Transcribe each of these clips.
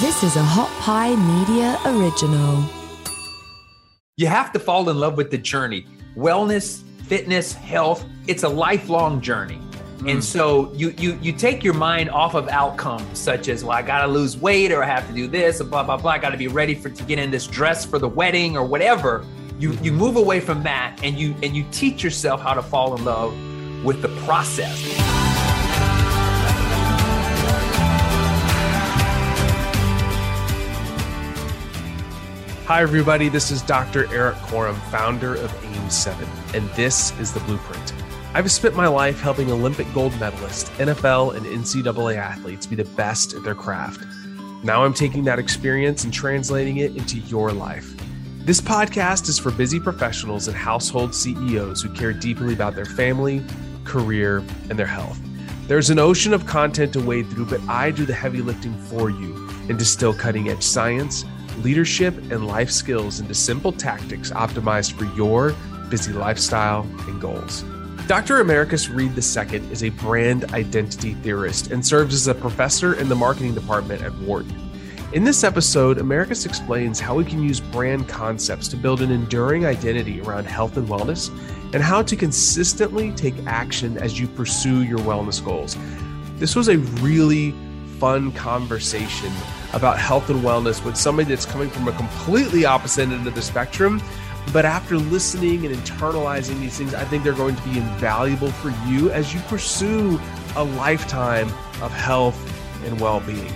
This is a Hot Pie Media original. You have to fall in love with the journey. Wellness, fitness, health, it's a lifelong journey. Mm. And so you you you take your mind off of outcomes such as well, I gotta lose weight or I have to do this and blah blah blah. I gotta be ready for to get in this dress for the wedding or whatever. You you move away from that and you and you teach yourself how to fall in love with the process. Hi, everybody. This is Dr. Erik Korem, founder of AIM7, and this is The Blueprint. I've spent my life helping Olympic gold medalists, NFL, and NCAA athletes be the best at their craft. Now I'm taking that experience and translating it into your life. This podcast is for busy professionals and household CEOs who care deeply about their family, career, and their health. There's an ocean of content to wade through, but I do the heavy lifting for you and distill cutting edge science leadership, and life skills into simple tactics optimized for your busy lifestyle and goals. Dr. Americus Reed II is a brand identity theorist and serves as a professor in the marketing department at Wharton. In this episode, Americus explains how we can use brand concepts to build an enduring identity around health and wellness, and how to consistently take action as you pursue your wellness goals. This was a really fun conversation about health and wellness with somebody that's coming from a completely opposite end of the spectrum. But after listening and internalizing these things, I think they're going to be invaluable for you as you pursue a lifetime of health and well being.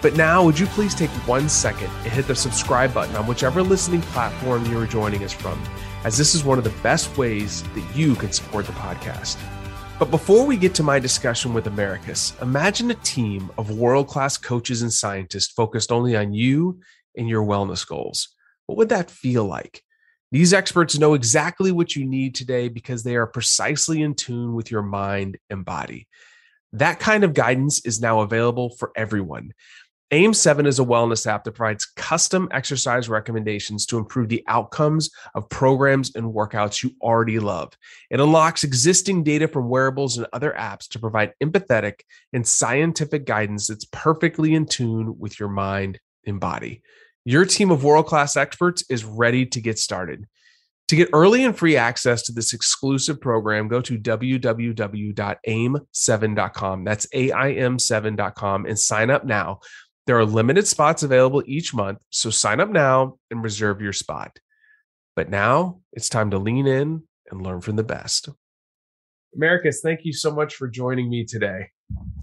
But now, would you please take one second and hit the subscribe button on whichever listening platform you are joining us from, as this is one of the best ways that you can support the podcast. But before we get to my discussion with Americus, imagine a team of world class coaches and scientists focused only on you and your wellness goals. What would that feel like? These experts know exactly what you need today because they are precisely in tune with your mind and body. That kind of guidance is now available for everyone. AIM7 is a wellness app that provides custom exercise recommendations to improve the outcomes of programs and workouts you already love. It unlocks existing data from wearables and other apps to provide empathetic and scientific guidance that's perfectly in tune with your mind and body. Your team of world class experts is ready to get started. To get early and free access to this exclusive program, go to www.aim7.com. That's AIM7.com and sign up now. There are limited spots available each month, so sign up now and reserve your spot. But now it's time to lean in and learn from the best. Americus, thank you so much for joining me today.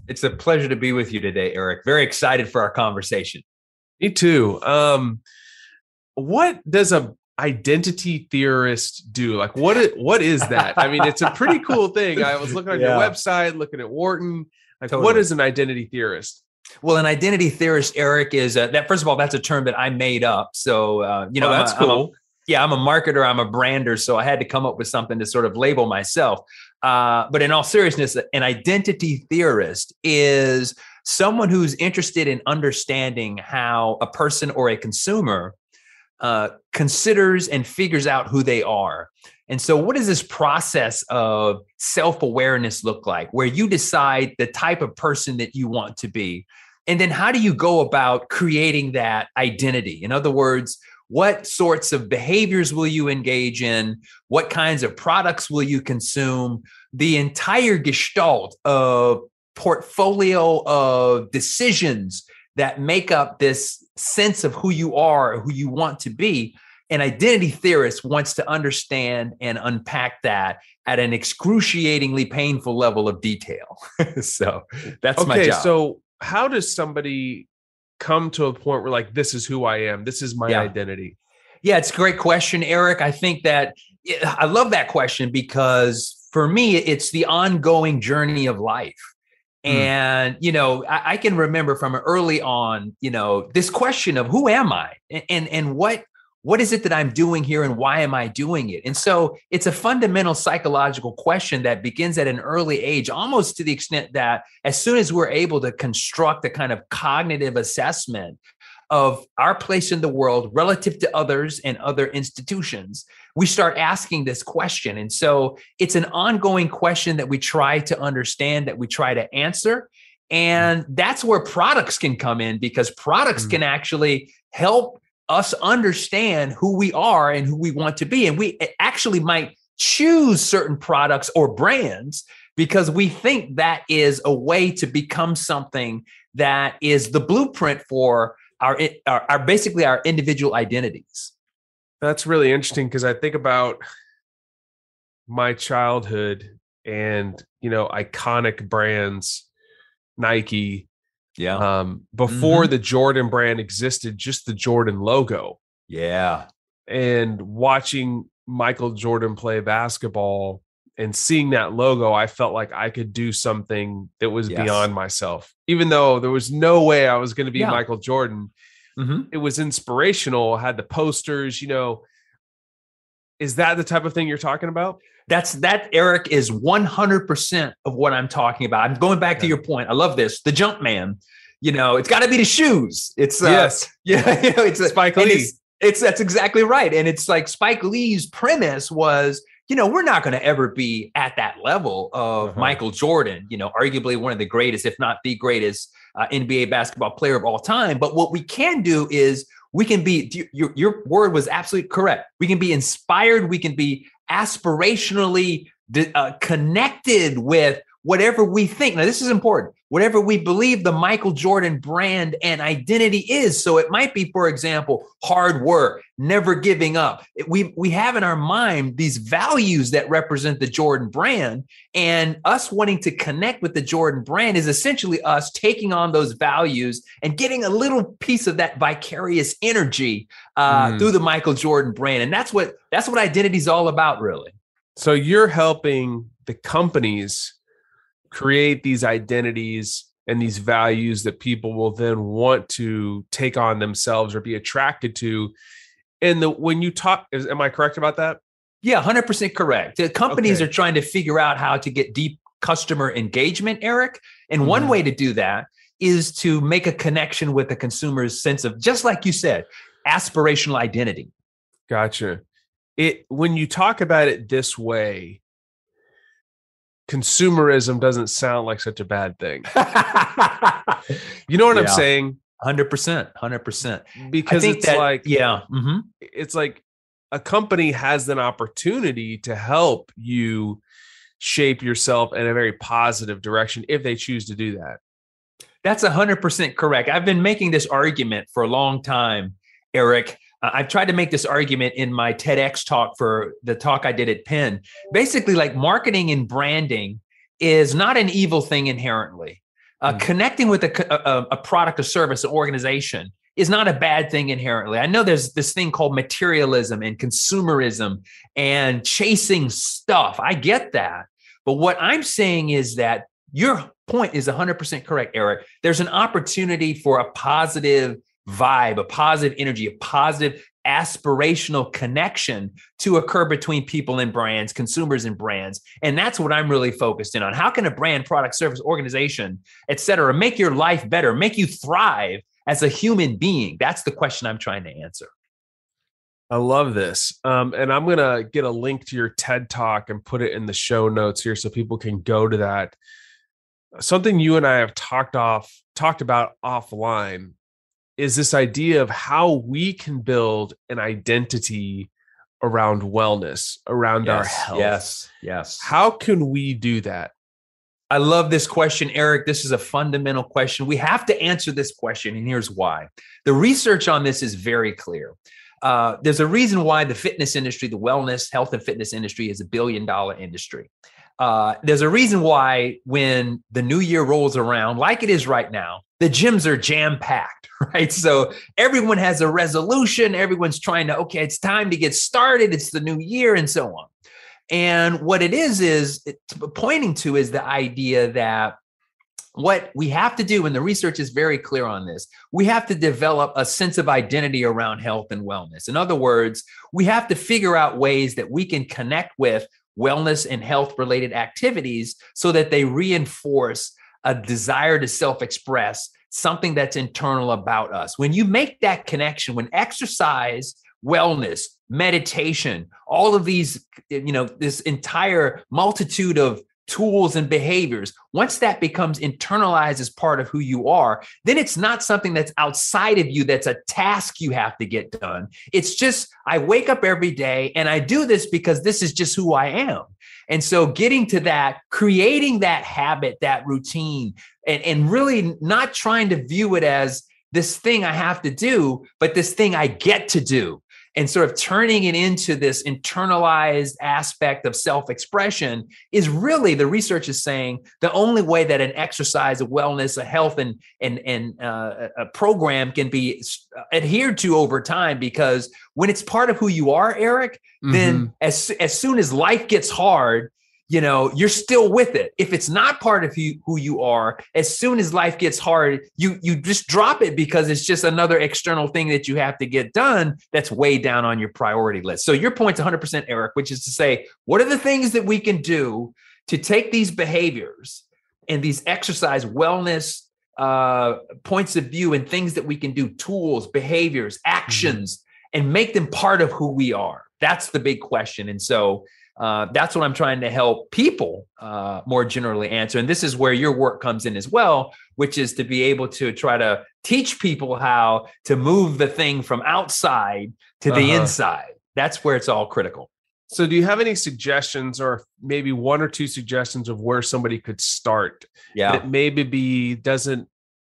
It's a pleasure to be with you today, Erik. Very excited for our conversation. Me too. Um, what does a identity theorist do? Like, what is, what is that? I mean, it's a pretty cool thing. I was looking on yeah. your website, looking at Wharton. Like, totally. what is an identity theorist? Well, an identity theorist, Erik, is uh, that. First of all, that's a term that I made up. So uh, you know, oh, that's I'm cool. I'm a, yeah, I'm a marketer. I'm a brander, so I had to come up with something to sort of label myself. Uh, but in all seriousness, an identity theorist is someone who's interested in understanding how a person or a consumer uh, considers and figures out who they are. And so, what does this process of self awareness look like, where you decide the type of person that you want to be? And then, how do you go about creating that identity? In other words, what sorts of behaviors will you engage in? What kinds of products will you consume? The entire gestalt of portfolio of decisions that make up this sense of who you are, who you want to be an identity theorist wants to understand and unpack that at an excruciatingly painful level of detail. so that's okay, my job. So how does somebody come to a point where like this is who I am, this is my yeah. identity? Yeah, it's a great question, Erik. I think that I love that question because for me, it's the ongoing journey of life. Hmm. And, you know, I, I, can remember from early on, you know, this question of who am I and, and, and what what is it that I'm doing here and why am I doing it? And so it's a fundamental psychological question that begins at an early age, almost to the extent that as soon as we're able to construct a kind of cognitive assessment of our place in the world relative to others and other institutions, we start asking this question. And so it's an ongoing question that we try to understand, that we try to answer. And that's where products can come in because products Mm. can actually help us understand who we are and who we want to be. And we actually might choose certain products or brands because we think that is a way to become something that is the blueprint for our, our, our basically our individual identities. That's really interesting because I think about my childhood and you know iconic brands, Nike. Yeah. Um, before the Jordan brand existed, just the Jordan logo, yeah. and watching Michael Jordan play basketball and seeing that logo, I felt like I could do something that was Yes. beyond myself. Even though there was no way I was going to be Yeah. Michael Jordan, Mhm. it was inspirational. Had the posters, you know. Is that the type of thing you're talking about? That's that, Erik, is 100% of what I'm talking about. I'm going back to your point. I love this. The jump man, you know, it's got to be the shoes. It's, uh, yes, yeah, you know, it's Spike Lee. It's, it's that's exactly right. And it's like Spike Lee's premise was, you know, we're not going to ever be at that level of Uh-huh. Michael Jordan, you know, arguably one of the greatest, if not the greatest uh, NBA basketball player of all time. But what we can do is we can be, your, your word was absolutely correct. We can be inspired. We can be aspirationally uh, connected with whatever we think. Now, this is important. Whatever we believe the Michael Jordan brand and identity is. So it might be, for example, hard work, never giving up. We we have in our mind these values that represent the Jordan brand, and us wanting to connect with the Jordan brand is essentially us taking on those values and getting a little piece of that vicarious energy uh, Mm. through the Michael Jordan brand, and that's what that's what identity is all about, really. So you're helping the companies create these identities and these values that people will then want to take on themselves or be attracted to. And the when you talk, is, am I correct about that? Yeah, 100% correct. The companies Okay. are trying to figure out how to get deep customer engagement, Erik. And one Mhm. way to do that is to make a connection with the consumer's sense of, just like you said, aspirational identity. Gotcha. It when you talk about it this way, consumerism doesn't sound like such a bad thing. You know what I'm saying? 100%. 100%. Because it's that, like yeah. hmm it's like a company has an opportunity to help you shape yourself in a very positive direction if they choose to do that. That's 100% correct. I've been making this argument for a long time, Erik. Uh, I've tried to make this argument in my TEDx talk for the talk I did at Penn. Basically, like marketing and branding is not an evil thing inherently. Uh, Mm. Connecting with a, a, a product, a service, an organization is not a bad thing inherently. I know there's this thing called materialism and consumerism and chasing stuff. I get that. But what I'm saying is that your point is 100% correct, Erik. There's an opportunity for a positive vibe, a positive energy, a positive aspirational connection to occur between people and brands, consumers and brands. And that's what I'm really focused in on. How can a brand, product, service, organization, et cetera, make your life better, make you thrive as a human being? That's the question I'm trying to answer. I love this. Um, and I'm going to get a link to your TED talk and put it in the show notes here so people can go to that. Something you and I have talked off talked about offline is this idea of how we can build an identity around wellness, around our health. Yes. Yes. How can we do that? I love this question, Erik. This is a fundamental question. We have to answer this question, and here's why. The research on this is very clear. Uh, there's a reason why the fitness industry, the wellness, health, and fitness industry is a billion dollar industry. Uh, there's a reason why when the new year rolls around, like it is right now, the gyms are jam packed, right? So everyone has a resolution. Everyone's trying to, okay, it's time to get started. It's the new year, and so on. And what it is, is pointing to is the idea that what we have to do, and the research is very clear on this, we have to develop a sense of identity around health and wellness. In other words, we have to figure out ways that we can connect with wellness and health related activities so that they reinforce a desire to self express something that's internal about us. When you make that connection, when exercise, wellness, meditation, all of these, you know, this entire multitude of tools and behaviors, once that becomes internalized as part of who you are, then it's not something that's outside of you that's a task you have to get done. It's just, I wake up every day and I do this because this is just who I am. And so getting to that, creating that habit, that routine, and, and really not trying to view it as this thing I have to do, but this thing I get to do and sort of turning it into this internalized aspect of self-expression is really the research is saying the only way that an exercise a wellness a health and and and uh, a program can be adhered to over time because when it's part of who you are erik mm-hmm. then as as soon as life gets hard you know you're still with it. If it's not part of who, who you are as soon as life gets hard you you just drop it because it's just another external thing that you have to get done that's way down on your priority list. So your point's 100% erik which is to say what are the things that we can do to take these behaviors and these exercise wellness uh, points of view and things that we can do tools behaviors actions mm-hmm. and make them part of who we are? That's the big question. And so uh, that's what I'm trying to help people uh, more generally answer. And this is where your work comes in as well, which is to be able to try to teach people how to move the thing from outside to the uh-huh. inside. That's where it's all critical. So, do you have any suggestions, or maybe one or two suggestions of where somebody could start? Yeah, that maybe be doesn't.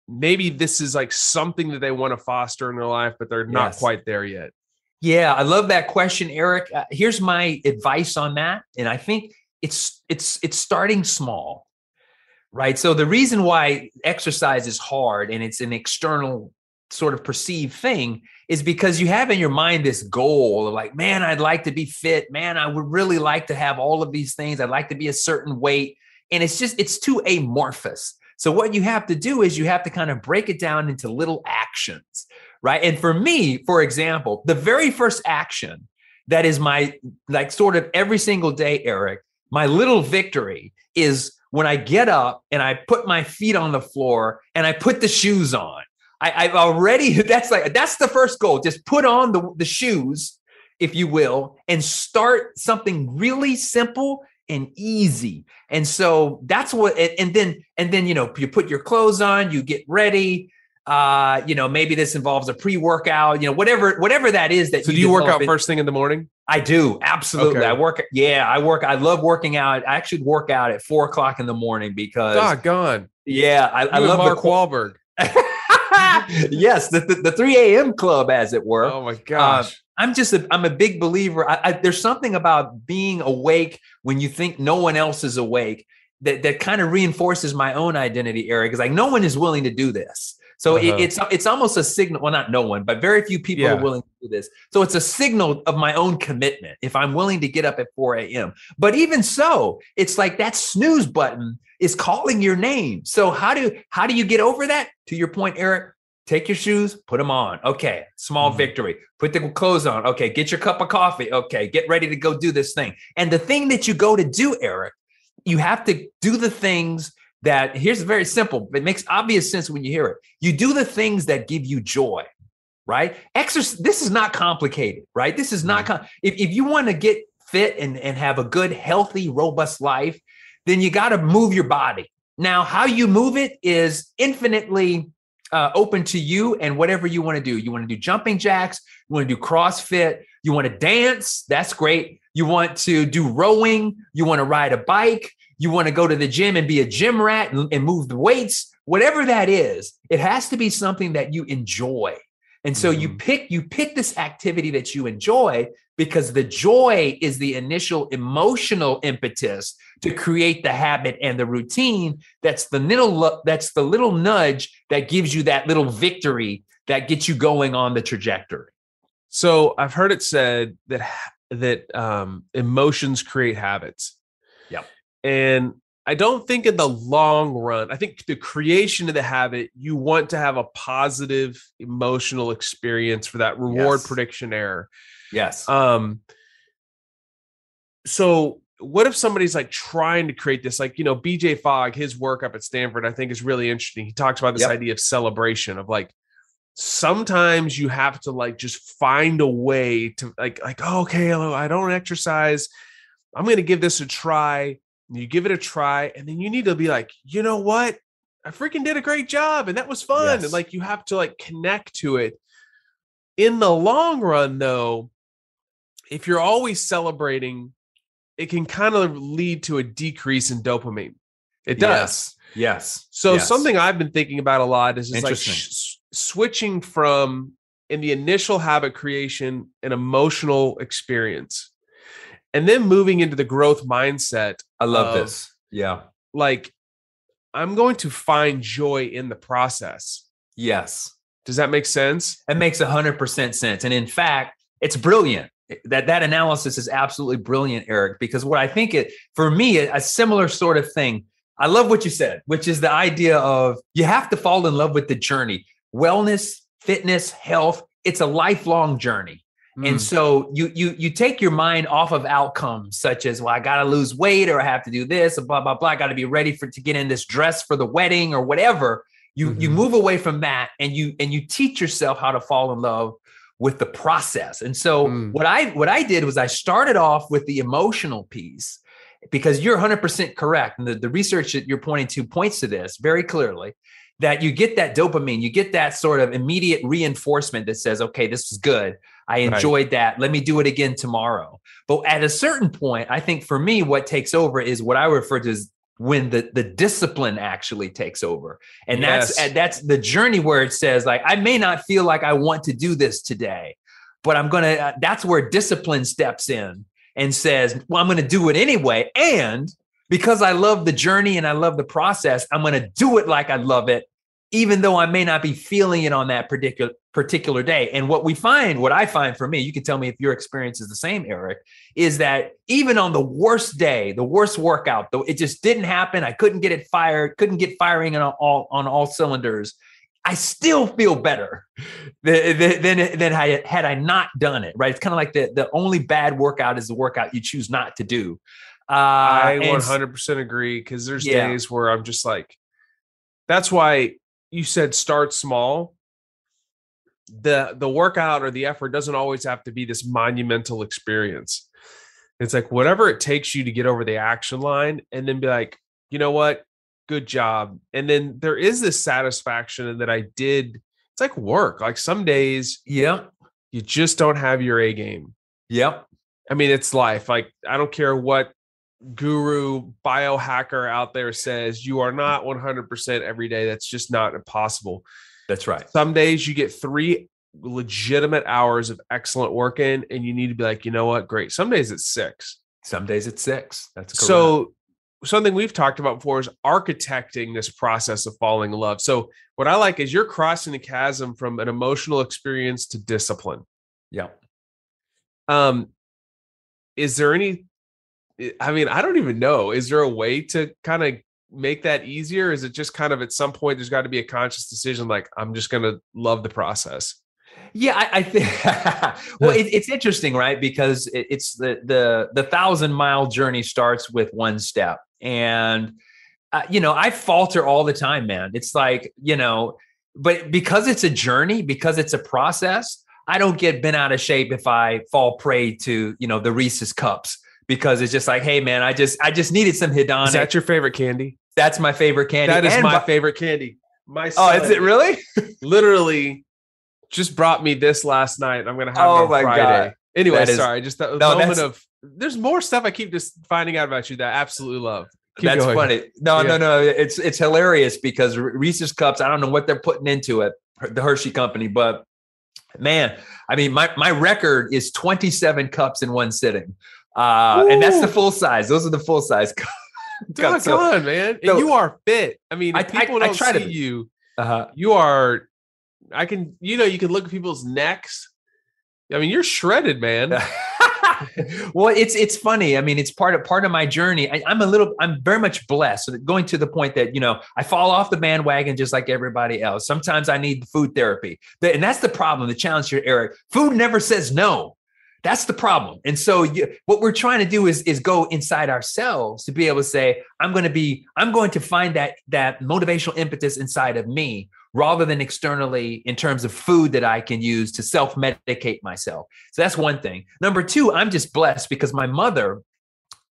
Maybe this is like something that they want to foster in their life, but they're not quite there yet. Yeah, I love that question, Erik. Uh, here's my advice on that, and I think it's it's it's starting small, right? So the reason why exercise is hard and it's an external sort of perceived thing is because you have in your mind this goal of like, man, I'd like to be fit. Man, I would really like to have all of these things. I'd like to be a certain weight, and it's just it's too amorphous. So what you have to do is you have to kind of break it down into little actions right? And for me, for example, the very first action that is my like sort of every single day, Erik, my little victory is when I get up and I put my feet on the floor and I put the shoes on. I, have already that's like that's the first goal. Just put on the, the shoes, if you will, and start something really simple and easy. And so that's what and then and then you know you put your clothes on, you get ready, uh, you know, maybe this involves a pre-workout, you know, whatever, whatever that is that so you do you work out first thing in the morning? I do. Absolutely. Okay. I work. Yeah, I work. I love working out. I actually work out at four o'clock in the morning because gone. Yeah. I, I love Mark the, Wahlberg. yes. The, the, the, 3 a.m. club, as it were. Oh my uh, gosh. Uh, I'm just a, I'm a big believer. I, I, there's something about being awake when you think no one else is awake that, that kind of reinforces my own identity, Erik. Is like no one is willing to do this. So uh-huh. it, it's it's almost a signal. Well, not no one, but very few people yeah. are willing to do this. So it's a signal of my own commitment if I'm willing to get up at 4 a.m. But even so, it's like that snooze button is calling your name. So how do how do you get over that? To your point, Erik, take your shoes, put them on. Okay, small mm-hmm. victory. Put the clothes on. Okay, get your cup of coffee. Okay, get ready to go do this thing. And the thing that you go to do, Erik, you have to do the things that here's very simple. It makes obvious sense when you hear it. You do the things that give you joy, right? Exercise. This is not complicated, right? This is not. Com- if if you want to get fit and and have a good, healthy, robust life, then you got to move your body. Now, how you move it is infinitely uh, open to you and whatever you want to do. You want to do jumping jacks. You want to do CrossFit. You want to dance. That's great. You want to do rowing. You want to ride a bike you want to go to the gym and be a gym rat and, and move the weights, whatever that is, it has to be something that you enjoy. And so mm-hmm. you pick you pick this activity that you enjoy because the joy is the initial emotional impetus to create the habit and the routine that's the little that's the little nudge that gives you that little victory that gets you going on the trajectory. So I've heard it said that that um, emotions create habits. And I don't think in the long run, I think the creation of the habit, you want to have a positive emotional experience for that reward yes. prediction error. Yes. Um, so what if somebody's like trying to create this like you know bj fogg his work up at stanford i think is really interesting he talks about this yep. idea of celebration of like sometimes you have to like just find a way to like like oh, okay i don't exercise i'm going to give this a try you give it a try, and then you need to be like, you know what? I freaking did a great job and that was fun. Yes. And like you have to like connect to it. In the long run, though, if you're always celebrating, it can kind of lead to a decrease in dopamine. It does. Yes. Yes. So Yes. something I've been thinking about a lot is just like sh- switching from in the initial habit creation an emotional experience and then moving into the growth mindset I love of, this. Yeah. like I'm going to find joy in the process. Yes. Does that make sense? That makes hundred percent sense. And in fact, it's brilliant. That that analysis is absolutely brilliant, Erik, because what I think it for me, a similar sort of thing. I love what you said, which is the idea of you have to fall in love with the journey. Wellness, fitness, health, it's a lifelong journey. Mm. And so you you you take your mind off of outcomes such as well, I gotta lose weight or I have to do this, and blah blah blah. I gotta be ready for to get in this dress for the wedding or whatever. You you Mhm. move away from that and you and you teach yourself how to fall in love with the process. And so Mm. what I what I did was I started off with the emotional piece because you're 100% correct. And the, the research that you're pointing to points to this very clearly that you get that dopamine, you get that sort of immediate reinforcement that says, okay, this is good. I Right. enjoyed that. Let me do it again tomorrow. But at a certain point, I think for me, what takes over is what I refer to as when the, the discipline actually takes over. And that's Yes. and that's the journey where it says, like, I may not feel like I want to do this today, but I'm gonna, uh, that's where discipline steps in and says, well, I'm gonna do it anyway. And because I love the journey and I love the process, I'm gonna do it like I love it, even though I may not be feeling it on that particular particular day. And what we find, what I find for me, you can tell me if your experience is the same, Erik, is that even on the worst day, the worst workout, though it just didn't happen. I couldn't get it fired, couldn't get firing on all on all cylinders. I still feel better than than, than, I had I not done it. Right? It's kind of like the the only bad workout is the workout you choose not to do. Uh, I 100% agree because there's Yeah. days where I'm just like, that's why you said start small. The the workout or the effort doesn't always have to be this monumental experience. It's like whatever it takes you to get over the action line and then be like, you know what? Good job. And then there is this satisfaction that I did. It's like work. Like some days Yep. you just don't have your A game. Yep. I mean, it's life. Like, I don't care what guru biohacker out there says, you are not 100% every day. That's just not possible. That's right. Some days you get three legitimate hours of excellent work in, and you need to be like, you know what? Great. Some days it's six. Some days it's six. That's correct. So, something we've talked about before is architecting this process of falling in love. So, what I like is you're crossing the chasm from an emotional experience to discipline. yeah. Um, is there any? I mean, I don't even know. Is there a way to kind of make that easier? Is it just kind of at some point there's got to be a conscious decision, like I'm just going to love the process? Yeah, I, I think. well, it, it's interesting, right? Because it, it's the the the thousand mile journey starts with one step, and uh, you know I falter all the time, man. It's like you know, but because it's a journey, because it's a process, I don't get bent out of shape if I fall prey to you know the Reese's cups because it's just like, hey, man, I just I just needed some hedonic. Is that your favorite candy? That's my favorite candy. That is And my by- favorite candy. My Oh, is it really? literally just brought me this last night. I'm gonna have Oh it on my Friday. God. Anyway, is- sorry, just that No, moment of there's more stuff I keep just finding out about you that I absolutely love. Keep That's going. funny. No, Yeah. no, no. It's it's hilarious because Reese's cups. I don't know what they're putting into it, the Hershey company, but man, I mean, my my record is 27 cups in one sitting, uh, and that's the full size. Those are the full size cups. Doggone, So- man. so- you are fit. I mean, I- people I- I don't try to see be. you, uh-huh. you are I can you know, you can look at people's necks. I mean, you're shredded, man. well, it's it's funny. I mean, it's part of part of my journey. I, I'm a little, I'm very much blessed. So going to the point that you know, I fall off the bandwagon just like everybody else. Sometimes I need food therapy, and that's the problem. The challenge here, Erik. Food never says no. That's the problem. And so, you, what we're trying to do is is go inside ourselves to be able to say, I'm going to be, I'm going to find that that motivational impetus inside of me rather than externally in terms of food that I can use to self medicate myself. So that's one thing. Number two, I'm just blessed because my mother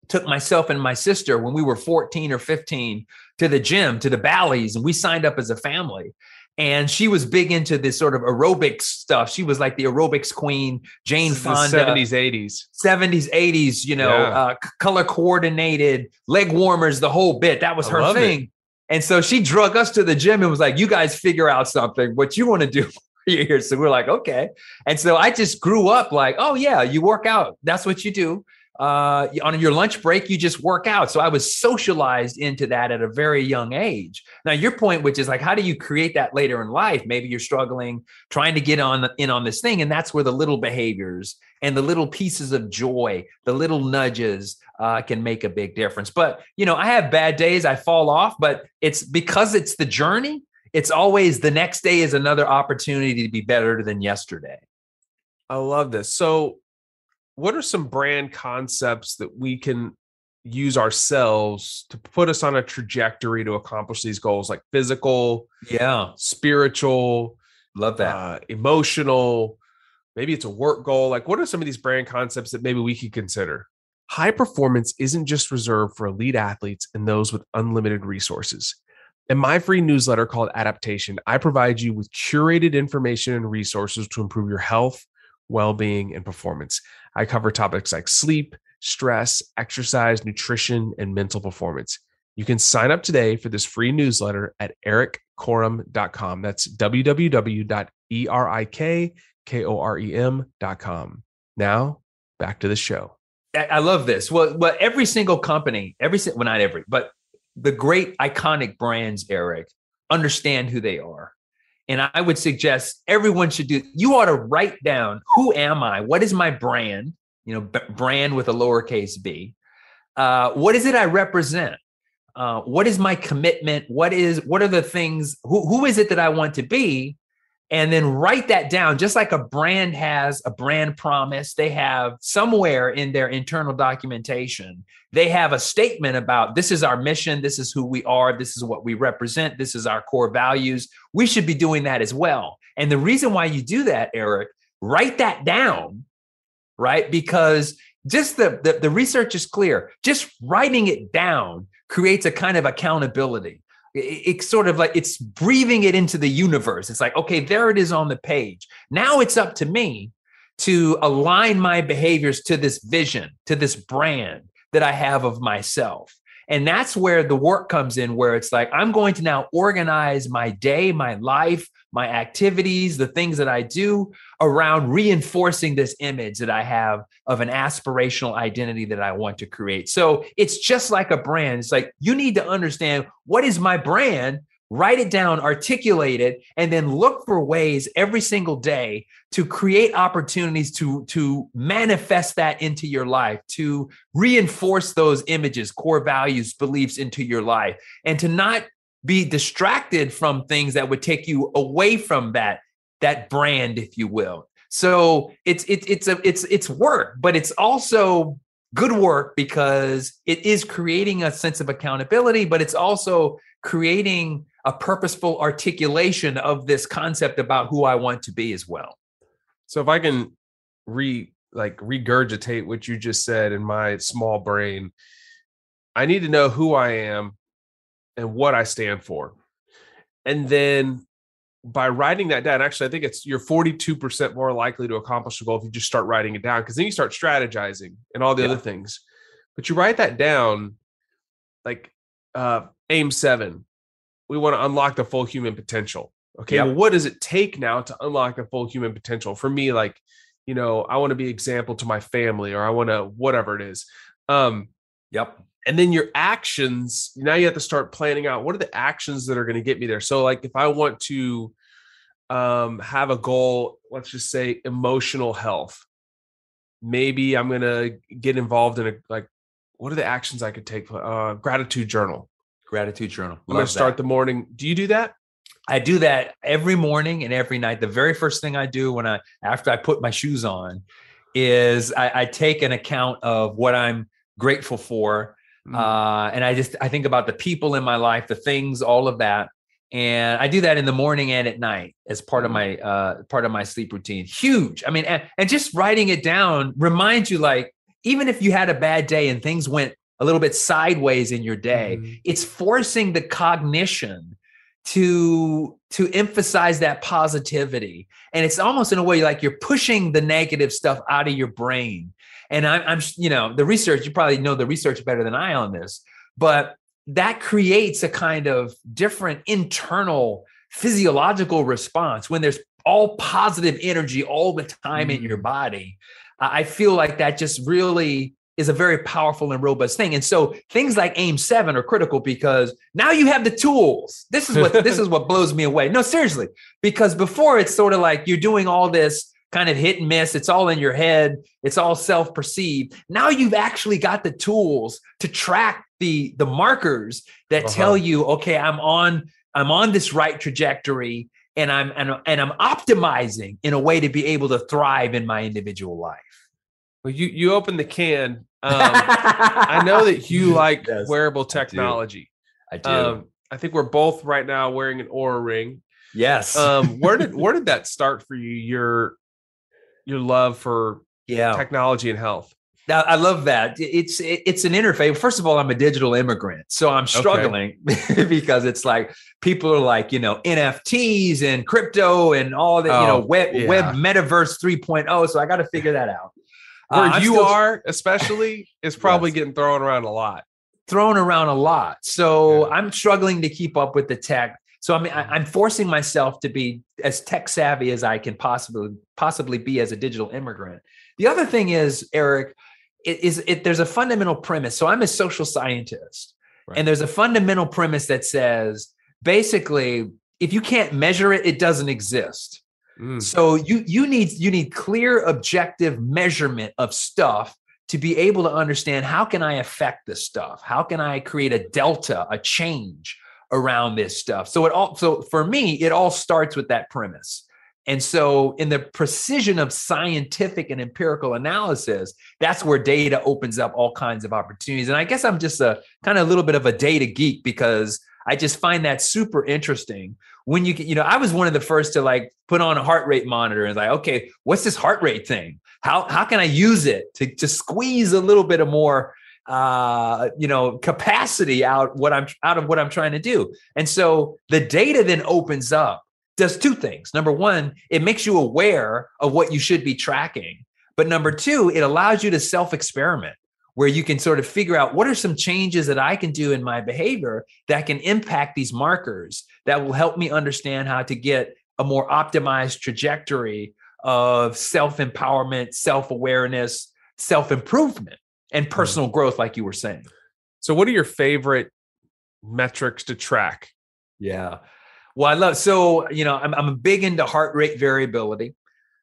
took myself and my sister when we were 14 or 15 to the gym, to the Bally's, and we signed up as a family. And she was big into this sort of aerobics stuff. She was like the aerobics queen, Jane Fonda. 70s, 80s. 70s, 80s, you know, Yeah. uh, color coordinated, leg warmers, the whole bit. That was her love it. thing. And so she drug us to the gym and was like, you guys figure out something, what you want to do here. So we're like, okay. And so I just grew up like, oh, yeah, you work out. That's what you do. Uh, on your lunch break, you just work out. So I was socialized into that at a very young age. Now, your point, which is like, how do you create that later in life? Maybe you're struggling, trying to get on in on this thing, and that's where the little behaviors and the little pieces of joy, the little nudges, uh, can make a big difference. But you know, I have bad days, I fall off, but it's because it's the journey. It's always the next day is another opportunity to be better than yesterday. I love this. So, what are some brand concepts that we can use ourselves to put us on a trajectory to accomplish these goals, like physical, Yeah, spiritual, love that. uh, emotional? Maybe it's a work goal. Like, what are some of these brand concepts that maybe we could consider? High performance isn't just reserved for elite athletes and those with unlimited resources. In my free newsletter called Adaptation, I provide you with curated information and resources to improve your health, well being, and performance. I cover topics like sleep, stress, exercise, nutrition, and mental performance. You can sign up today for this free newsletter at erikkorem.com. That's www.erikkorem.com. Now, back to the show. I love this. Well, well, every single company, every well, not every, but the great iconic brands, Erik, understand who they are. And I would suggest everyone should do. You ought to write down who am I? What is my brand? You know, b- brand with a lowercase b. Uh, what is it I represent? Uh, what is my commitment? What is what are the things? Who who is it that I want to be? And then write that down just like a brand has a brand promise. They have somewhere in their internal documentation they have a statement about this is our mission. This is who we are. This is what we represent. This is our core values. We should be doing that as well. And the reason why you do that erik write that down right? Because just the the, the research is clear. Just writing it down creates a kind of accountability. it- it's sort of like it's breathing it into the universe. It's like, okay, there it is on the page. Now it's up to me to align my behaviors to this vision, to this brand that I have of myself. And that's where the work comes in, where it's like, I'm going to now organize my day, my life, my activities, the things that I do around reinforcing this image that I have of an aspirational identity that I want to create. So it's just like a brand. It's like you need to understand what is my brand, write it down, articulate it, and then look for ways every single day to create opportunities to, to manifest that into your life, to reinforce those images, core values, beliefs into your life, and to not be distracted from things that would take you away from that that brand if you will. So it's it's it's a it's it's work but it's also good work because it is creating a sense of accountability but it's also creating a purposeful articulation of this concept about who I want to be as well. So if I can re like regurgitate what you just said in my small brain, I need to know who I am and what I stand for. And then by writing that down, actually, I think it's you're 42% more likely to accomplish a goal if you just start writing it down because then you start strategizing and all the Yeah. other things. But you write that down, like uh aim seven. We want to unlock the full human potential. Okay. Yep. Well, what does it take now to unlock the full human potential? For me, like, you know, I want to be example to my family or I want to whatever it is. Um, yep and then your actions now you have to start planning out what are the actions that are going to get me there so like if i want to um have a goal let's just say emotional health maybe i'm going to get involved in a like what are the actions i could take uh gratitude journal gratitude journal i'm going to start that. the morning do you do that I do that every morning and every night. The very first thing I do when I after I put my shoes on is I, I take an account of what I'm grateful for. Mm. Uh, and I just I think about the people in my life, the things, all of that. And I do that in the morning and at night as part of my uh, part of my sleep routine. Huge. I mean, and, and just writing it down reminds you like even if you had a bad day and things went a little bit sideways in your day. Mhm. It's forcing the cognition to to emphasize that positivity and it's almost in a way like you're pushing the negative stuff out of your brain and I'm, I'm you know the research you probably know the research better than i on this but that creates a kind of different internal physiological response when there's all positive energy all the time in your Mm. body. I I feel like that just really is a very powerful and robust thing. And so things like aim 7 are critical because now you have the tools. This is what this is what blows me away. No seriously because before it's sort of like you're doing all this kind of hit and miss it's all in your head it's all self-perceived now you've actually got the tools to track the the markers that Uh-huh. tell you okay i'm on i'm on this right trajectory and i'm and, and i'm optimizing in a way to be able to thrive in my individual life Well, you you open the can. Um, I know that you like Yes, wearable technology. i do Um, I think we're both right now wearing an Oura ring. yes Um, where did where did that start for you? Your your love for yeah technology and health. Now, I love that. It's it's an interface. First of all, I'm a digital immigrant, so I'm struggling because it's like people are like you know NFTs and crypto and all that you know Oh, web yeah. web metaverse 3.0. So I got to figure that out. Uh, Where I'm you still are, especially, is probably Yes. getting thrown around a lot. thrown around a lot, so Yeah. I'm struggling to keep up with the tech. So I mean, I, I'm forcing myself to be as tech savvy as I can possibly possibly be as a digital immigrant. The other thing is, Erik, it is it there's a fundamental premise. So I'm a social scientist, Right. and there's a fundamental premise that says basically, if you can't measure it, it doesn't exist. Mm. So you you need you need clear objective measurement of stuff to be able to understand how can I affect this stuff? How can I create a delta, a change around this stuff? So it all so for me, it all starts with that premise. And so in the precision of scientific and empirical analysis, that's where data opens up all kinds of opportunities. And I guess I'm just a kind of a little bit of a data geek because I just find that super interesting when you you know, I was one of the first to like put on a heart rate monitor and like, okay, what's this heart rate thing? How how can I use it to to squeeze a little bit of more uh you know capacity out what I'm out of what I'm trying to do. And so the data then opens up does two things. Number one, it makes you aware of what you should be tracking. But number two, it allows you to self experiment where you can sort of figure out what are some changes that I can do in my behavior that can impact these markers that will help me understand how to get a more optimized trajectory of self empowerment, self awareness, self improvement, and personal growth, like you were saying. So, what are your favorite metrics to track? Yeah. Well, I love so you know I'm I'm big into heart rate variability,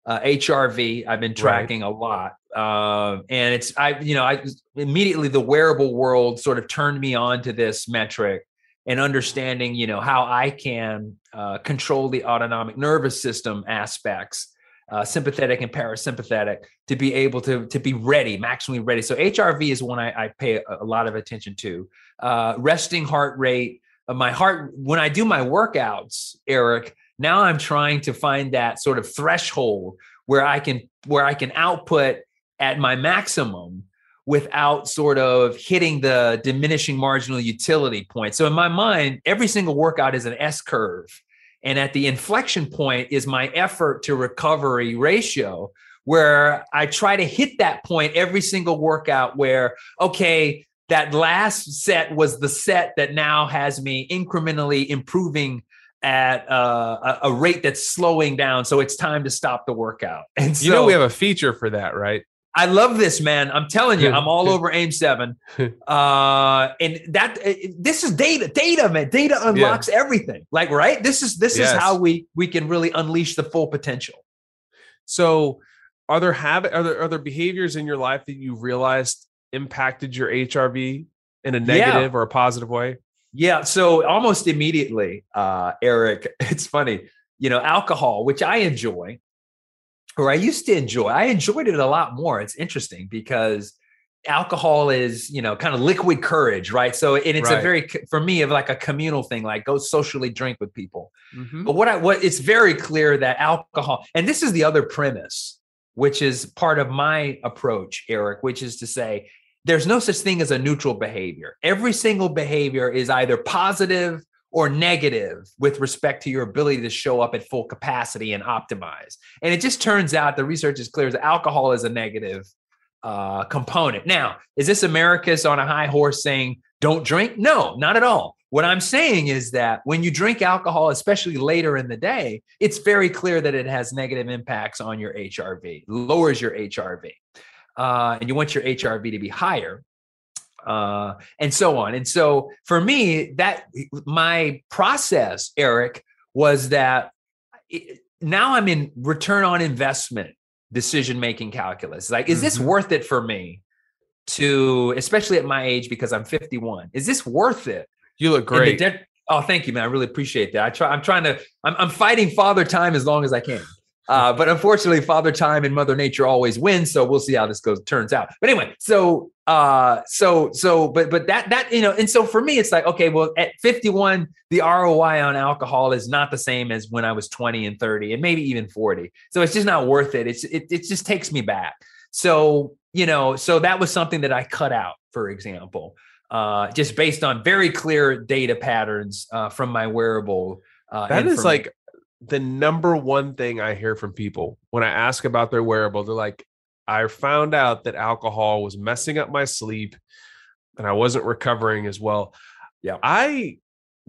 uh, HRV. I've been tracking a lot, uh, and it's I you know I immediately the wearable world sort of turned me on to this metric and understanding you know how I can uh, control the autonomic nervous system aspects. Uh, sympathetic and parasympathetic to be able to to be ready, maximally ready. So HRV is one I, I pay a, a lot of attention to. Uh, resting heart rate, uh, my heart when I do my workouts, Erik. Now I'm trying to find that sort of threshold where I can where I can output at my maximum without sort of hitting the diminishing marginal utility point. So in my mind, every single workout is an S curve. And at the inflection point is my effort to recovery ratio, where I try to hit that point every single workout where, okay, that last set was the set that now has me incrementally improving at uh, a, a rate that's slowing down. So it's time to stop the workout. And so you know, we have a feature for that, right? I love this, man. I'm telling you, I'm all over AIM seven. Uh, and that uh, this is data, data, man. Data unlocks everything. Like, right? This is this Yes. is how we we can really unleash the full potential. So, are there habit are there are there behaviors in your life that you realized impacted your HRV in a negative or a positive way? Yeah. So almost immediately, uh, Erik, it's funny, you know, alcohol, which I enjoy, or I used to enjoy, I enjoyed it a lot more. It's interesting because alcohol is, you know, kind of liquid courage, right? So, and it's a very, for me, of like a communal thing, like go socially drink with people. Mhm. But what I what it's very clear that alcohol, and this is the other premise, which is part of my approach, Erik, which is to say there's no such thing as a neutral behavior. Every single behavior is either positive or negative with respect to your ability to show up at full capacity and optimize. And it just turns out the research is clear that alcohol is a negative uh, component. Now, is this Americus on a high horse saying don't drink? No, not at all. What I'm saying is that when you drink alcohol, especially later in the day, it's very clear that it has negative impacts on your HRV, lowers your HRV. Uh, and you want your HRV to be higher uh, and so on. And so for me, that my process, Erik, was that it, now I'm in return on investment decision making calculus. Like, is mm-hmm. this worth it for me to, especially at my age, because I'm 51, is this worth it? You look great. De- oh, thank you, man. I really appreciate that. I try, I'm trying to, I'm, I'm fighting father time as long as I can. Uh, but unfortunately, Father Time and Mother Nature always win. So we'll see how this goes turns out. But anyway, so uh, so so but but that that you know, and so for me, it's like okay, well, at 51, the ROI on alcohol is not the same as when I was 20 and 30, and maybe even 40. So it's just not worth it. It's it it just takes me back. So you know, so that was something that I cut out, for example, uh, just based on very clear data patterns uh, from my wearable. Uh, that is like the number one thing I hear from people when I ask about their wearable, they're like, I found out that alcohol was messing up my sleep and I wasn't recovering as well. Yeah. I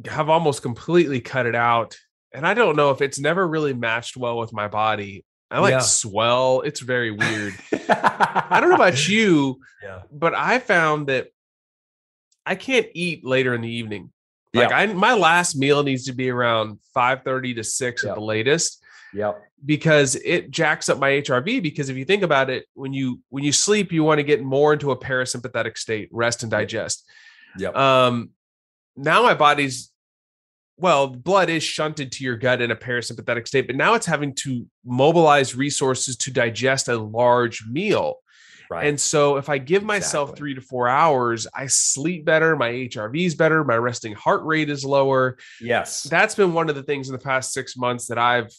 have almost completely cut it out. And I don't know if it's never really matched well with my body. I like yeah. swell. It's very weird. I don't know about you, yeah. but I found that I can't eat later in the evening. Like I my last meal needs to be around 5:30 to 6 yep. at the latest. Yep. Because it jacks up my HRV because if you think about it, when you when you sleep, you want to get more into a parasympathetic state, rest and digest. Yep. Um now my body's well, blood is shunted to your gut in a parasympathetic state, but now it's having to mobilize resources to digest a large meal. Right. And so if I give myself exactly. three to four hours, I sleep better, my HRV is better, my resting heart rate is lower. Yes. That's been one of the things in the past six months that I've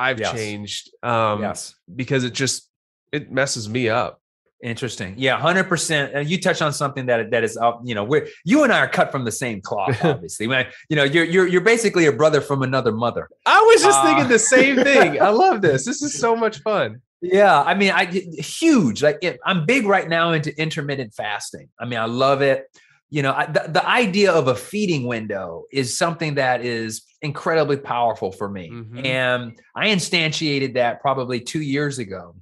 I've yes. changed. Um yes. because it just it messes me up. Interesting. Yeah, hundred percent. And you touch on something that that is up. You know, we're you and I are cut from the same cloth. Obviously, Man, you know, you're you're you're basically a brother from another mother. I was just uh, thinking the same thing. I love this. This is so much fun. Yeah, I mean, I huge. Like it, I'm big right now into intermittent fasting. I mean, I love it. You know, I, the, the idea of a feeding window is something that is incredibly powerful for me, mm-hmm. and I instantiated that probably two years ago.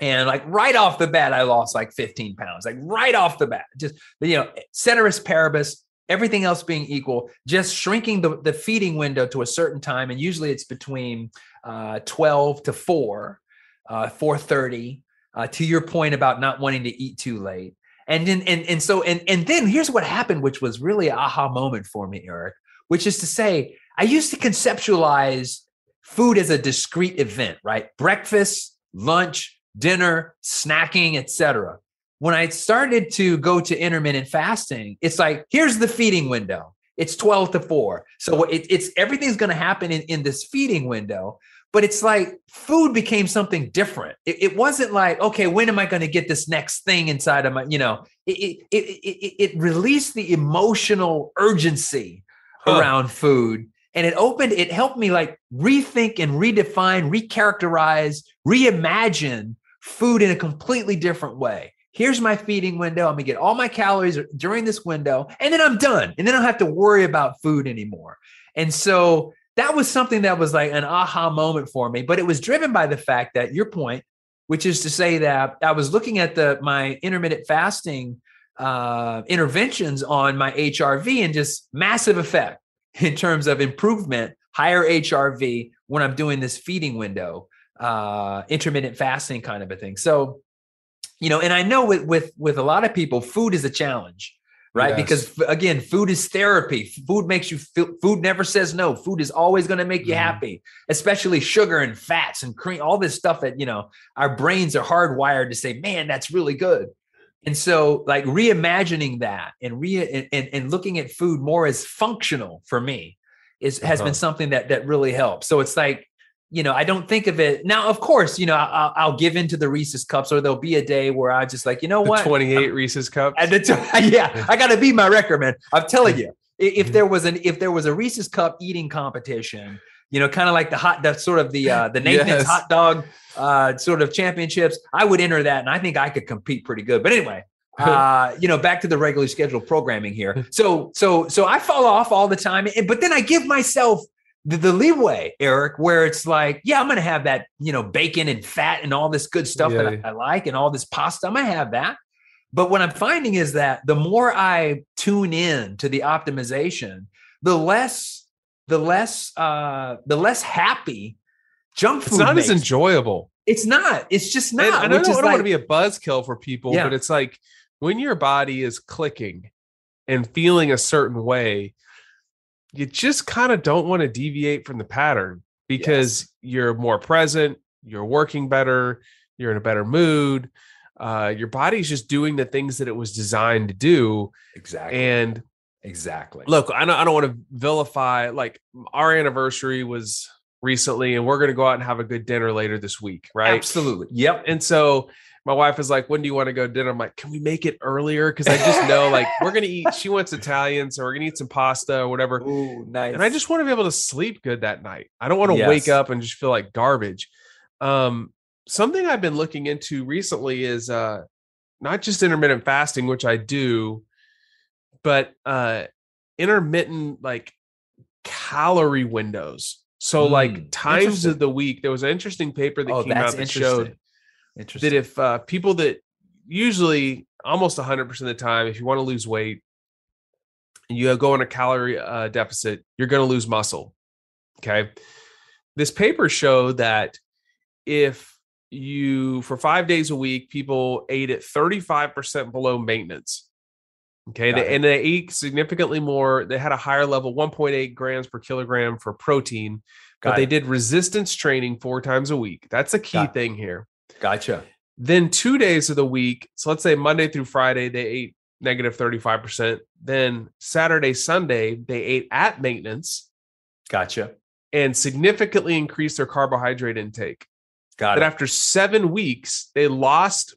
And like right off the bat, I lost like 15 pounds. Like right off the bat, just you know, ceteris paribus, everything else being equal, just shrinking the, the feeding window to a certain time, and usually it's between uh, 12 to 4 uh, 4.30 uh, to your point about not wanting to eat too late and then and, and so and and then here's what happened which was really aha moment for me erik which is to say i used to conceptualize food as a discrete event right breakfast lunch dinner snacking etc when i started to go to intermittent fasting it's like here's the feeding window it's 12 to 4 so it, it's everything's going to happen in, in this feeding window but it's like food became something different. It, it wasn't like, okay, when am I going to get this next thing inside of my, you know, it, it, it, it released the emotional urgency huh. around food. And it opened, it helped me like rethink and redefine, recharacterize, reimagine food in a completely different way. Here's my feeding window. I'm gonna get all my calories during this window, and then I'm done. And then I don't have to worry about food anymore. And so that was something that was like an aha moment for me. But it was driven by the fact that your point, which is to say that I was looking at the my intermittent fasting uh, interventions on my HRV and just massive effect in terms of improvement, higher HRV when I'm doing this feeding window, uh, intermittent fasting kind of a thing. So, you know, and I know with with with a lot of people, food is a challenge right? Yes. Because again, food is therapy. Food makes you feel, food never says no. Food is always going to make you mm. happy, especially sugar and fats and cream, all this stuff that, you know, our brains are hardwired to say, man, that's really good. And so like reimagining that and re and, and looking at food more as functional for me is has uh-huh. been something that that really helps. So it's like you know, I don't think of it now. Of course, you know, I'll, I'll give into the Reese's cups, or there'll be a day where I just like, you know The what, 28 Reese's cups. At the t- yeah, I got to beat my record, man. I'm telling you, if there was an if there was a Reese's cup eating competition, you know, kind of like the hot, that's sort of the uh, the Nathan's Yes. hot dog uh, sort of championships, I would enter that, and I think I could compete pretty good. But anyway, uh, you know, back to the regularly scheduled programming here. So so so I fall off all the time, but then I give myself. The, the leeway, Erik, where it's like, yeah, I'm gonna have that, you know, bacon and fat and all this good stuff that Yeah. I, I like, and all this pasta. I'm gonna have that. But what I'm finding is that the more I tune in to the optimization, the less, the less, uh, the less happy junk food. It's not makes. as enjoyable. It's not. It's just And not. I don't, I don't want to be a buzzkill for people, Yeah. but it's like when your body is clicking and feeling a certain way, you just kind of don't want to deviate from the pattern because you're more present, you're working better, you're in a better mood. Uh, your body's just doing the things that it was designed to do. exactly. And exactly. look, I don't, I don't want to vilify, like, our anniversary was recently, and we're going to go out and have a good dinner later this week, right? Absolutely. Yep. And so my wife is like, when do you want to go to dinner? I'm like, can we make it earlier? Because I just know like we're gonna eat, she wants Italian, so we're gonna eat some pasta or whatever. Ooh, nice. And I just want to be able to sleep good that night. I don't want to wake up and just feel like garbage. Um, something I've been looking into recently is uh not just intermittent fasting, which I do, but uh intermittent like calorie windows. So like Mm, times of the week. There was an interesting paper that oh, came out that showed that if uh, people that usually almost 100% of the time if you want to lose weight and you go on a calorie uh, deficit you're going to lose muscle okay? This paper showed that if you for five days a week people ate at 35% below maintenance okay they, and they ate significantly more they had a higher level 1.8 grams per kilogram for protein but Got they did resistance training four times a week that's a key Got it. thing here Gotcha. then two days of the week, so let's say Monday through Friday, they ate negative 35%. Then Saturday, Sunday, they ate at maintenance Gotcha. and significantly increased their carbohydrate intake. Got But it. after seven weeks, they lost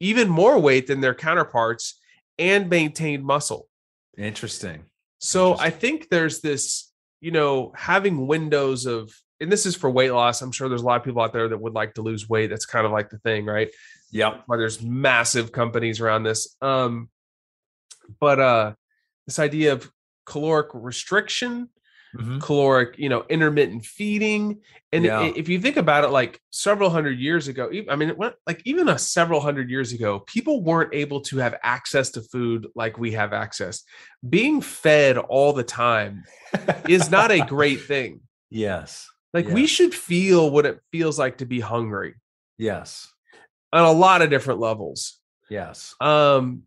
even more weight than their counterparts and maintained muscle. Interesting. So I think there's this, you know, having windows of, and this is for weight loss. I'm sure there's a lot of people out there that would like to lose weight. That's kind of like the thing, right? Yeah. why there's massive companies around this. Um, but uh, this idea of caloric restriction, Mhm. caloric, you know, intermittent feeding, and Yeah. if you think about it, like several hundred years ago, I mean, like even a several hundred years ago, people weren't able to have access to food like we have access. Being fed all the time is not a great thing. yes. Like we should feel what it feels like to be hungry Yes. on a lot of different levels. Yes. um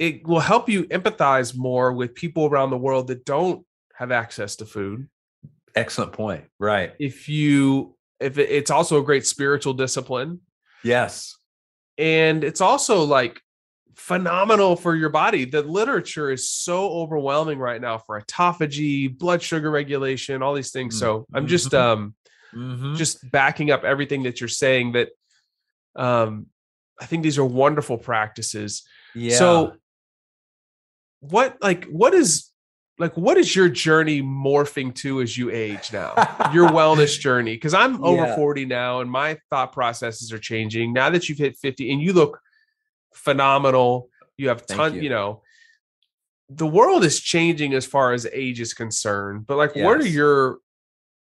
it will help you empathize more with people around the world that don't have access to food Excellent point. Right. if you if it, it's also a great spiritual discipline Yes. and it's also like phenomenal for your body the literature is so overwhelming right now for autophagy blood sugar regulation all these things Mm. so i'm just Mhm. um Mhm. just backing up everything that you're saying that um i think these are wonderful practices yeah. So what like what is like what is your journey morphing to as you age now? Your wellness journey because I'm over Yeah. 40 now and my thought processes are changing. Now that you've hit 50 and you look phenomenal, you have ton, you. you. know, the world is changing as far as age is concerned. But like what are your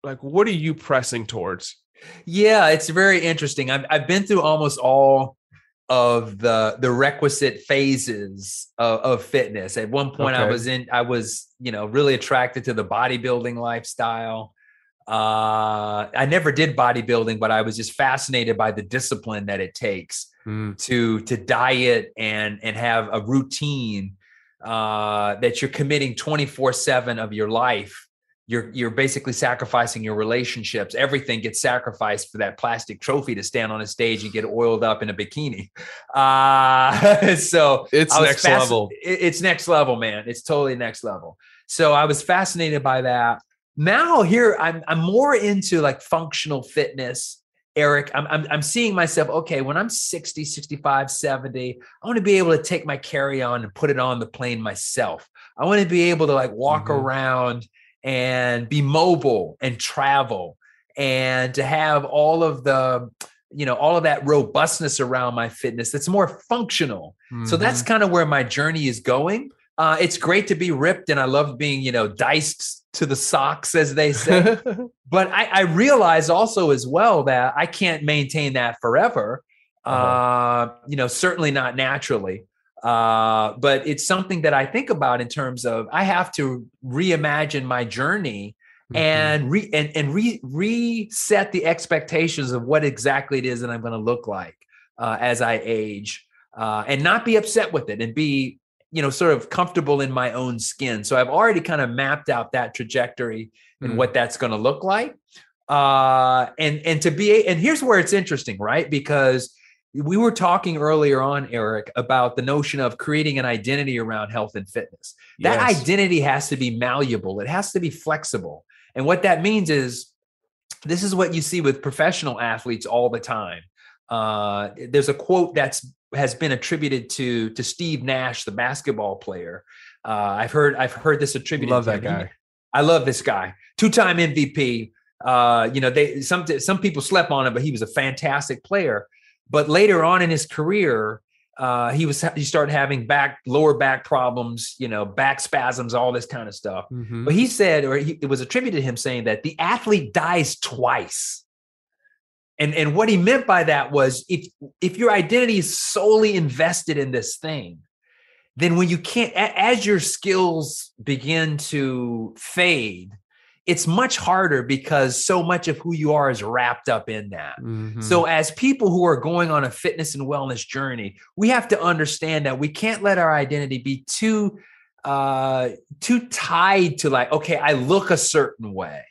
like what are you pressing towards? Yeah, it's very interesting. I've I've been through almost all of the the requisite phases of, of fitness. At one point, I was in, I was you know really attracted to the bodybuilding lifestyle. Uh, I never did bodybuilding, but I was just fascinated by the discipline that it takes Mm, to to diet and and have a routine uh, that you're committing 24 7 of your life you're you're basically sacrificing your relationships everything gets sacrificed for that plastic trophy to stand on a stage and get oiled up in a bikini uh, so It's next fasc- level. it- it's next level man it's totally next level so i was fascinated by that now here I'm I'm more into like functional fitness. Erik, I'm, I'm I'm seeing myself, okay, when I'm 60, 65, 70, I want to be able to take my carry-on and put it on the plane myself. I want to be able to like walk Mhm. around and be mobile and travel and to have all of the you know all of that robustness around my fitness that's more functional. So that's Mm-hmm. kind of where my journey is going. Uh, it's great to be ripped and i love being you know diced to the socks as they say. But I, I realize also as well that i can't maintain that forever. Uh, Uh-huh. you know certainly not naturally uh, but it's something that i think about in terms of i have to reimagine my journey Mm-hmm. and re and, and re reset the expectations of what exactly it is that I'm going to look like uh, as I age, uh, and not be upset with it, and be you know sort of comfortable in my own skin. So I've already kind of mapped out that trajectory and Mm. what that's going to look like, uh, and and to be and here's where it's interesting, right? Because we were talking earlier on, Erik, about the notion of creating an identity around health and fitness that Yes. identity has to be malleable it has to be flexible and what that means is this is what you see with professional athletes all the time uh, there's a quote that's has been attributed to to steve nash the basketball player uh, i've heard i've heard this attributed Love to that him. Guy. I love this guy, two-time MVP. Uh, you know, they some some people slept on him, but he was a fantastic player. But later on in his career, uh, he was he started having back lower back problems, you know, back spasms, all this kind of stuff. Mhm. But he said, or he, it was attributed to him saying that the athlete dies twice. And and what he meant by that was if if your identity is solely invested in this thing, then when you can't as your skills begin to fade, it's much harder because so much of who you are is wrapped up in that. Mhm. So, as people who are going on a fitness and wellness journey, we have to understand that we can't let our identity be too uh too tied to like okay i look a certain way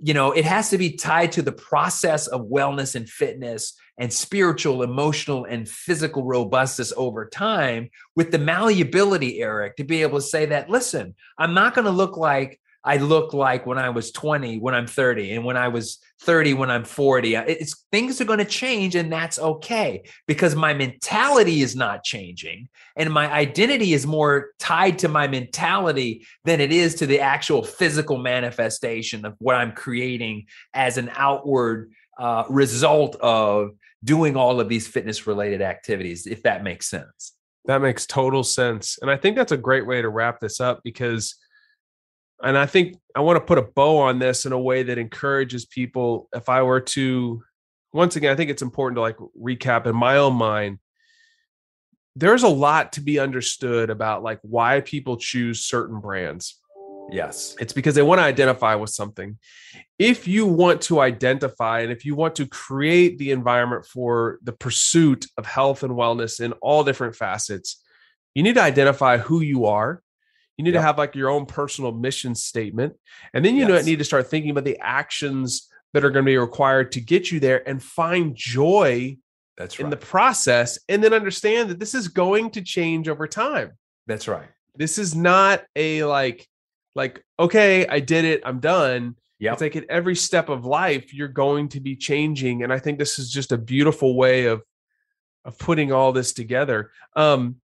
you know it has to be tied to the process of wellness and fitness and spiritual emotional and physical robustness over time with the malleability erik to be able to say that listen i'm not going to look like I look like when I was 20, when I'm 30, and when I was 30, when I'm 40. Uh, It's things are going to change, and that's okay because my mentality is not changing, and my identity is more tied to my mentality than it is to the actual physical manifestation of what I'm creating as an outward uh, result of doing all of these fitness related activities, if that makes sense. That makes total sense. And I think that's a great way to wrap this up because, and I think I want to put a bow on this in a way that encourages people. If I were to, once again, I think it's important to like recap in my own mind. There's a lot to be understood about like why people choose certain brands. Yes. It's because they want to identify with something. If you want to identify and if you want to create the environment for the pursuit of health and wellness in all different facets, you need to identify who you are. You need Yep. to have like your own personal mission statement. And then you know Yes. need to start thinking about the actions that are going to be required to get you there and find joy That's right. in the process and then understand that this is going to change over time that's right. this is not a like like okay i did it i'm done Yep. it's like at every step of life you're going to be changing and i think this is just a beautiful way of of putting all this together um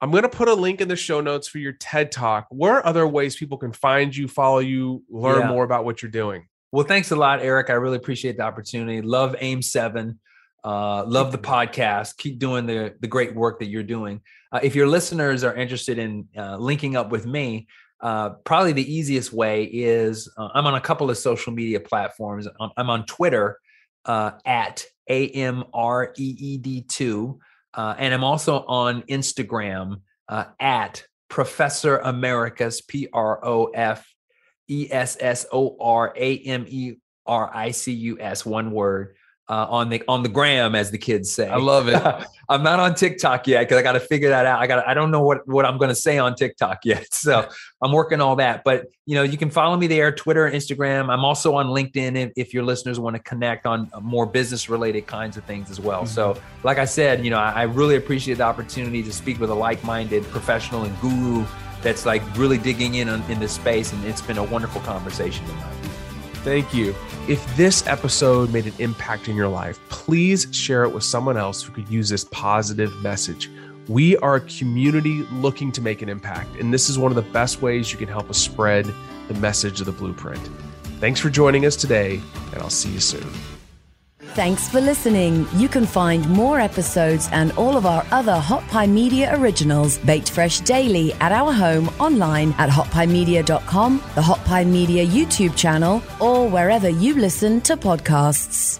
i'm going to put a link in the show notes for your ted talk where are other ways people can find you follow you learn Yeah. more about what you're doing Well, thanks a lot, Erik. I really appreciate the opportunity. Love AIM Seven. Uh, love the podcast. Keep doing the the great work that you're doing. Uh, if your listeners are interested in uh, linking up with me, uh, probably the easiest way is uh, I'm on a couple of social media platforms. I'm, I'm on Twitter uh, at AMREED2, uh, and I'm also on Instagram uh, at Professor Americus, P R O F E S S O R A M E R I C U S, one word. Uh, on the on the gram, as the kids say. I love it. I'm not on TikTok yet because I got to figure that out. I got I don't know what what I'm going to say on TikTok yet, so I'm working all that. But you know, you can follow me there, Twitter, Instagram. I'm also on LinkedIn if, if your listeners want to connect on more business related kinds of things as well. So, like I said, you know, I, I really appreciate the opportunity to speak with a like minded professional and guru that's like really digging in on, in this space, and it's been a wonderful conversation tonight. Thank you. If this episode made an impact in your life, please share it with someone else who could use this positive message. We are a community looking to make an impact, and this is one of the best ways you can help us spread the message of the blueprint. Thanks for joining us today, and I'll see you soon. Thanks for listening. You can find more episodes and all of our other Hot Pie Media originals baked fresh daily at our home online at hotpiemedia.com, the Hot Pie Media YouTube channel, or wherever you listen to podcasts.